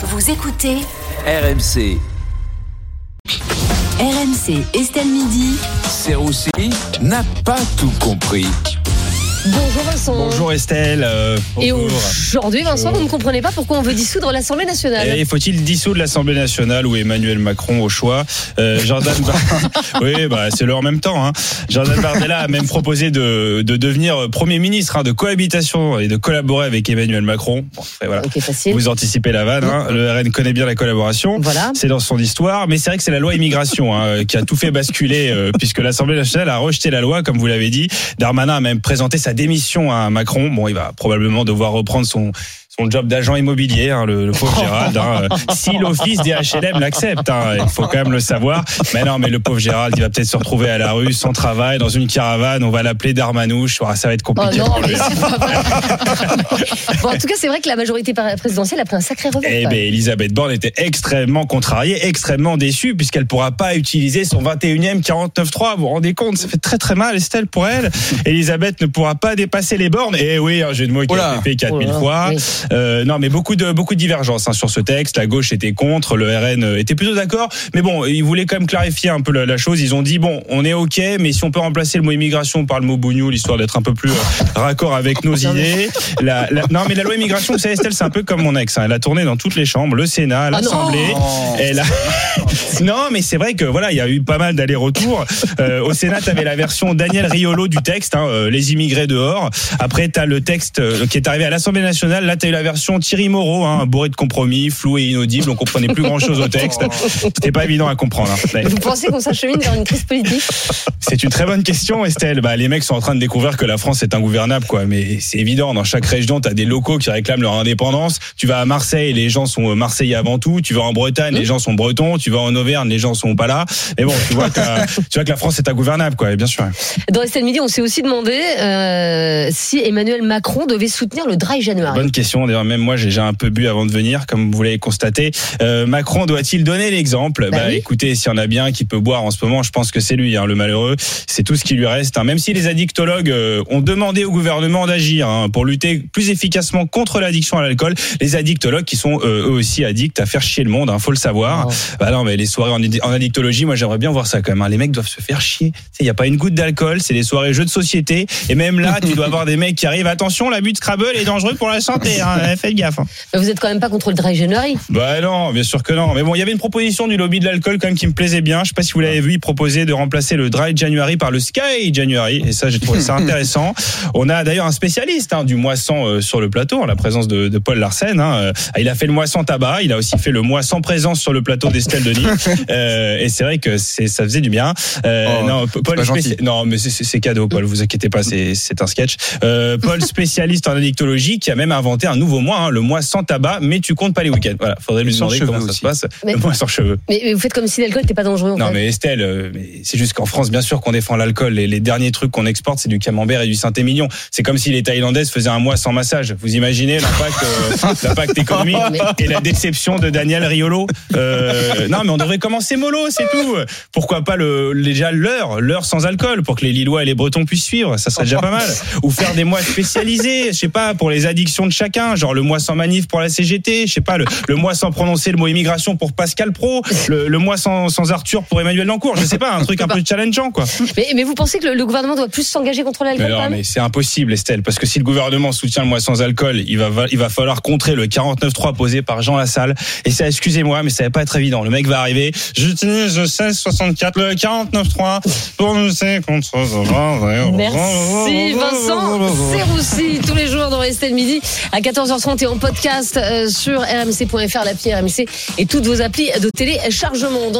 Vous écoutez RMC, RMC Estelle Midi. Serroussi n'a pas tout compris. Bonjour Vincent. Bonjour Estelle. euh, Et aujourd'hui, Vincent, vous ne comprenez pas pourquoi on veut dissoudre l'Assemblée nationale. Et faut-il dissoudre l'Assemblée nationale ou Emmanuel Macron au choix euh, Jordan Bar- Oui, bah, c'est le en même temps. Hein. Jordan Bardella a même proposé de, de devenir Premier ministre, hein, de cohabitation et de collaborer avec Emmanuel Macron. Bon, voilà. Facile. Vous anticipez la vanne. Hein. Le RN connaît bien la collaboration. Voilà. C'est dans son histoire, mais c'est vrai que c'est la loi immigration qui a tout fait basculer, euh, puisque l'Assemblée nationale a rejeté la loi, comme vous l'avez dit. Darmanin a même présenté sa démission à Macron. Bon, il va probablement devoir reprendre son son job d'agent immobilier, hein, le, le pauvre Gérald. Hein, si l'office des HLM l'accepte, hein, il faut quand même le savoir. Mais non, mais le pauvre Gérald, il va peut-être se retrouver à la rue, sans travail, dans une caravane. On va l'appeler Darmanouche. Ça va être Oh compliqué. non, pour lui, mais c'est pas vrai. bon, en tout cas, c'est vrai que la majorité présidentielle a pris un sacré revers. Eh ben. Elisabeth Borne était extrêmement contrariée, extrêmement déçue, puisqu'elle pourra pas utiliser son 21e 49.3. Vous vous rendez compte, ça fait très très mal, Estelle, pour elle. Elisabeth ne pourra pas dépasser les bornes. Et oui, un jeu de mots qui a été fait 4000 Oh là, fois. oui. Euh, non, mais beaucoup de beaucoup de divergences hein, sur ce texte. La gauche était contre, le RN était plutôt d'accord. Mais bon, ils voulaient quand même clarifier un peu la, la chose. Ils ont dit bon, on est ok, mais si on peut remplacer le mot immigration par le mot bougnoul, histoire d'être un peu plus euh, raccord avec nos idées. La, la- non, mais la loi immigration, vous savez, Estelle, c'est un peu comme mon ex. hein. Elle a tourné dans toutes les chambres, le Sénat, Ah l'Assemblée. Elle a... non, mais c'est vrai que voilà, il y a eu pas mal d'allers-retours. Euh, au Sénat, tu avais la version Daniel Riolo du texte, hein, euh, les immigrés dehors. Après, tu as le texte euh, qui est arrivé à l'Assemblée nationale. Là, tu as eu la version Thierry Moreau, hein, bourré de compromis, flou et inaudible. On comprenait plus grand-chose au texte. C'était pas évident à comprendre. hein. Vous pensez qu'on s'achemine vers une crise politique? C'est une très bonne question, Estelle. Bah, les mecs sont en train de découvrir que la France est ingouvernable, quoi. Mais c'est évident. Dans chaque région, tu as des locaux qui réclament leur indépendance. Tu vas à Marseille, les gens sont euh, marseillais avant tout. Tu vas en Bretagne, les gens sont bretons. Tu vas en Auvergne, les gens sont pas là. Mais bon, tu vois que, tu vois que la France est ingouvernable, quoi. Bien sûr. Dans Estelle Midi, on s'est aussi demandé euh, si Emmanuel Macron devait soutenir le Dry January. Bonne question. D'ailleurs, même moi, j'ai déjà un peu bu avant de venir, comme vous l'avez constaté. Euh, Macron doit-il donner l'exemple? Bah Bah, oui. écoutez, s'il y en a bien qui peut boire en ce moment, je pense que c'est lui, hein, le malheureux. C'est tout ce qui lui reste. hein. Même si les addictologues euh, ont demandé au gouvernement d'agir hein, pour lutter plus efficacement contre l'addiction à l'alcool, les addictologues qui sont euh, eux aussi addicts à faire chier le monde, faut le savoir. Oh. Bah non, mais les soirées en, en addictologie, moi j'aimerais bien voir ça quand même. Les mecs doivent se faire chier. Il n'y a pas une goutte d'alcool, c'est des soirées jeux de société. Et même là, tu dois avoir des mecs qui arrivent. Attention, l'abus de Scrabble est dangereux pour la santé. Hein. Faites gaffe. hein. Mais vous êtes quand même pas contre le Dry January. Bah non, bien sûr que non. Mais bon, il y avait une proposition du lobby de l'alcool quand même qui me plaisait bien. Je sais pas si vous l'avez vu, il proposait de remplacer le Dry January par le Sky January. Et ça, j'ai trouvé ça intéressant. On a d'ailleurs un spécialiste hein, du moisson euh, sur le plateau, en la présence de, de Paul Larsen. hein. Euh, Il a fait le moisson tabac, il a aussi fait le mois sans présence sur le plateau d'Estelle Denis. Euh, et c'est vrai que ça faisait du bien. Euh, Oh, non, Paul non, mais c'est- cadeau, Paul. Vous inquiétez pas, c'est c'est un sketch. Euh, Paul, spécialiste en addictologie, qui a même inventé un nouveau mois, hein, le mois sans tabac, mais tu comptes pas les week-ends. Voilà, faudrait lui demander comment ça se passe. Mais- Le mois sans cheveux. Mais, mais vous faites comme si l'alcool n'était pas dangereux. En Non fait. mais Estelle, euh, c'est juste qu'en France, bien sûr qu'on défend l'alcool. Les, les derniers trucs qu'on exporte, c'est du camembert et du Saint-Émilion. C'est comme si les Thaïlandaises faisaient un mois sans massage. Vous imaginez l'impact, euh, l'impact économique et la déception de Daniel Riolo. Euh, non mais on devrait commencer mollo, c'est tout. Pourquoi pas le déjà l'heure, l'heure sans alcool, pour que les Lillois et les Bretons puissent suivre. Ça serait déjà pas mal. Ou faire des mois spécialisés, je sais pas, pour les addictions de chacun, genre le mois sans manif pour la CGT, je sais pas, le, le mois sans prononcer le mot immigration pour Pascal Pro, le, le mois sans, sans Arthur pour Emmanuel Lancourt, je sais pas, un truc un peu challengeant quoi. Mais, mais vous pensez que le, le gouvernement doit plus s'engager contre l'alcool non, mais c'est impossible, Estelle, parce que si le gouvernement soutient le mois sans alcool, il va, il va falloir contrer le 49.3 posé par Jean Lassalle. Et ça, excusez-moi, mais ça va pas être évident. Le mec va arriver, j'utilise le 1664, le 49.3 pour lutter contre... Merci Vincent Serroussi tous les jours dans Estelle Midi à 14h30 et en podcast euh, sur rmc.fr, l'appli RMC et toutes vos applis de téléchargement.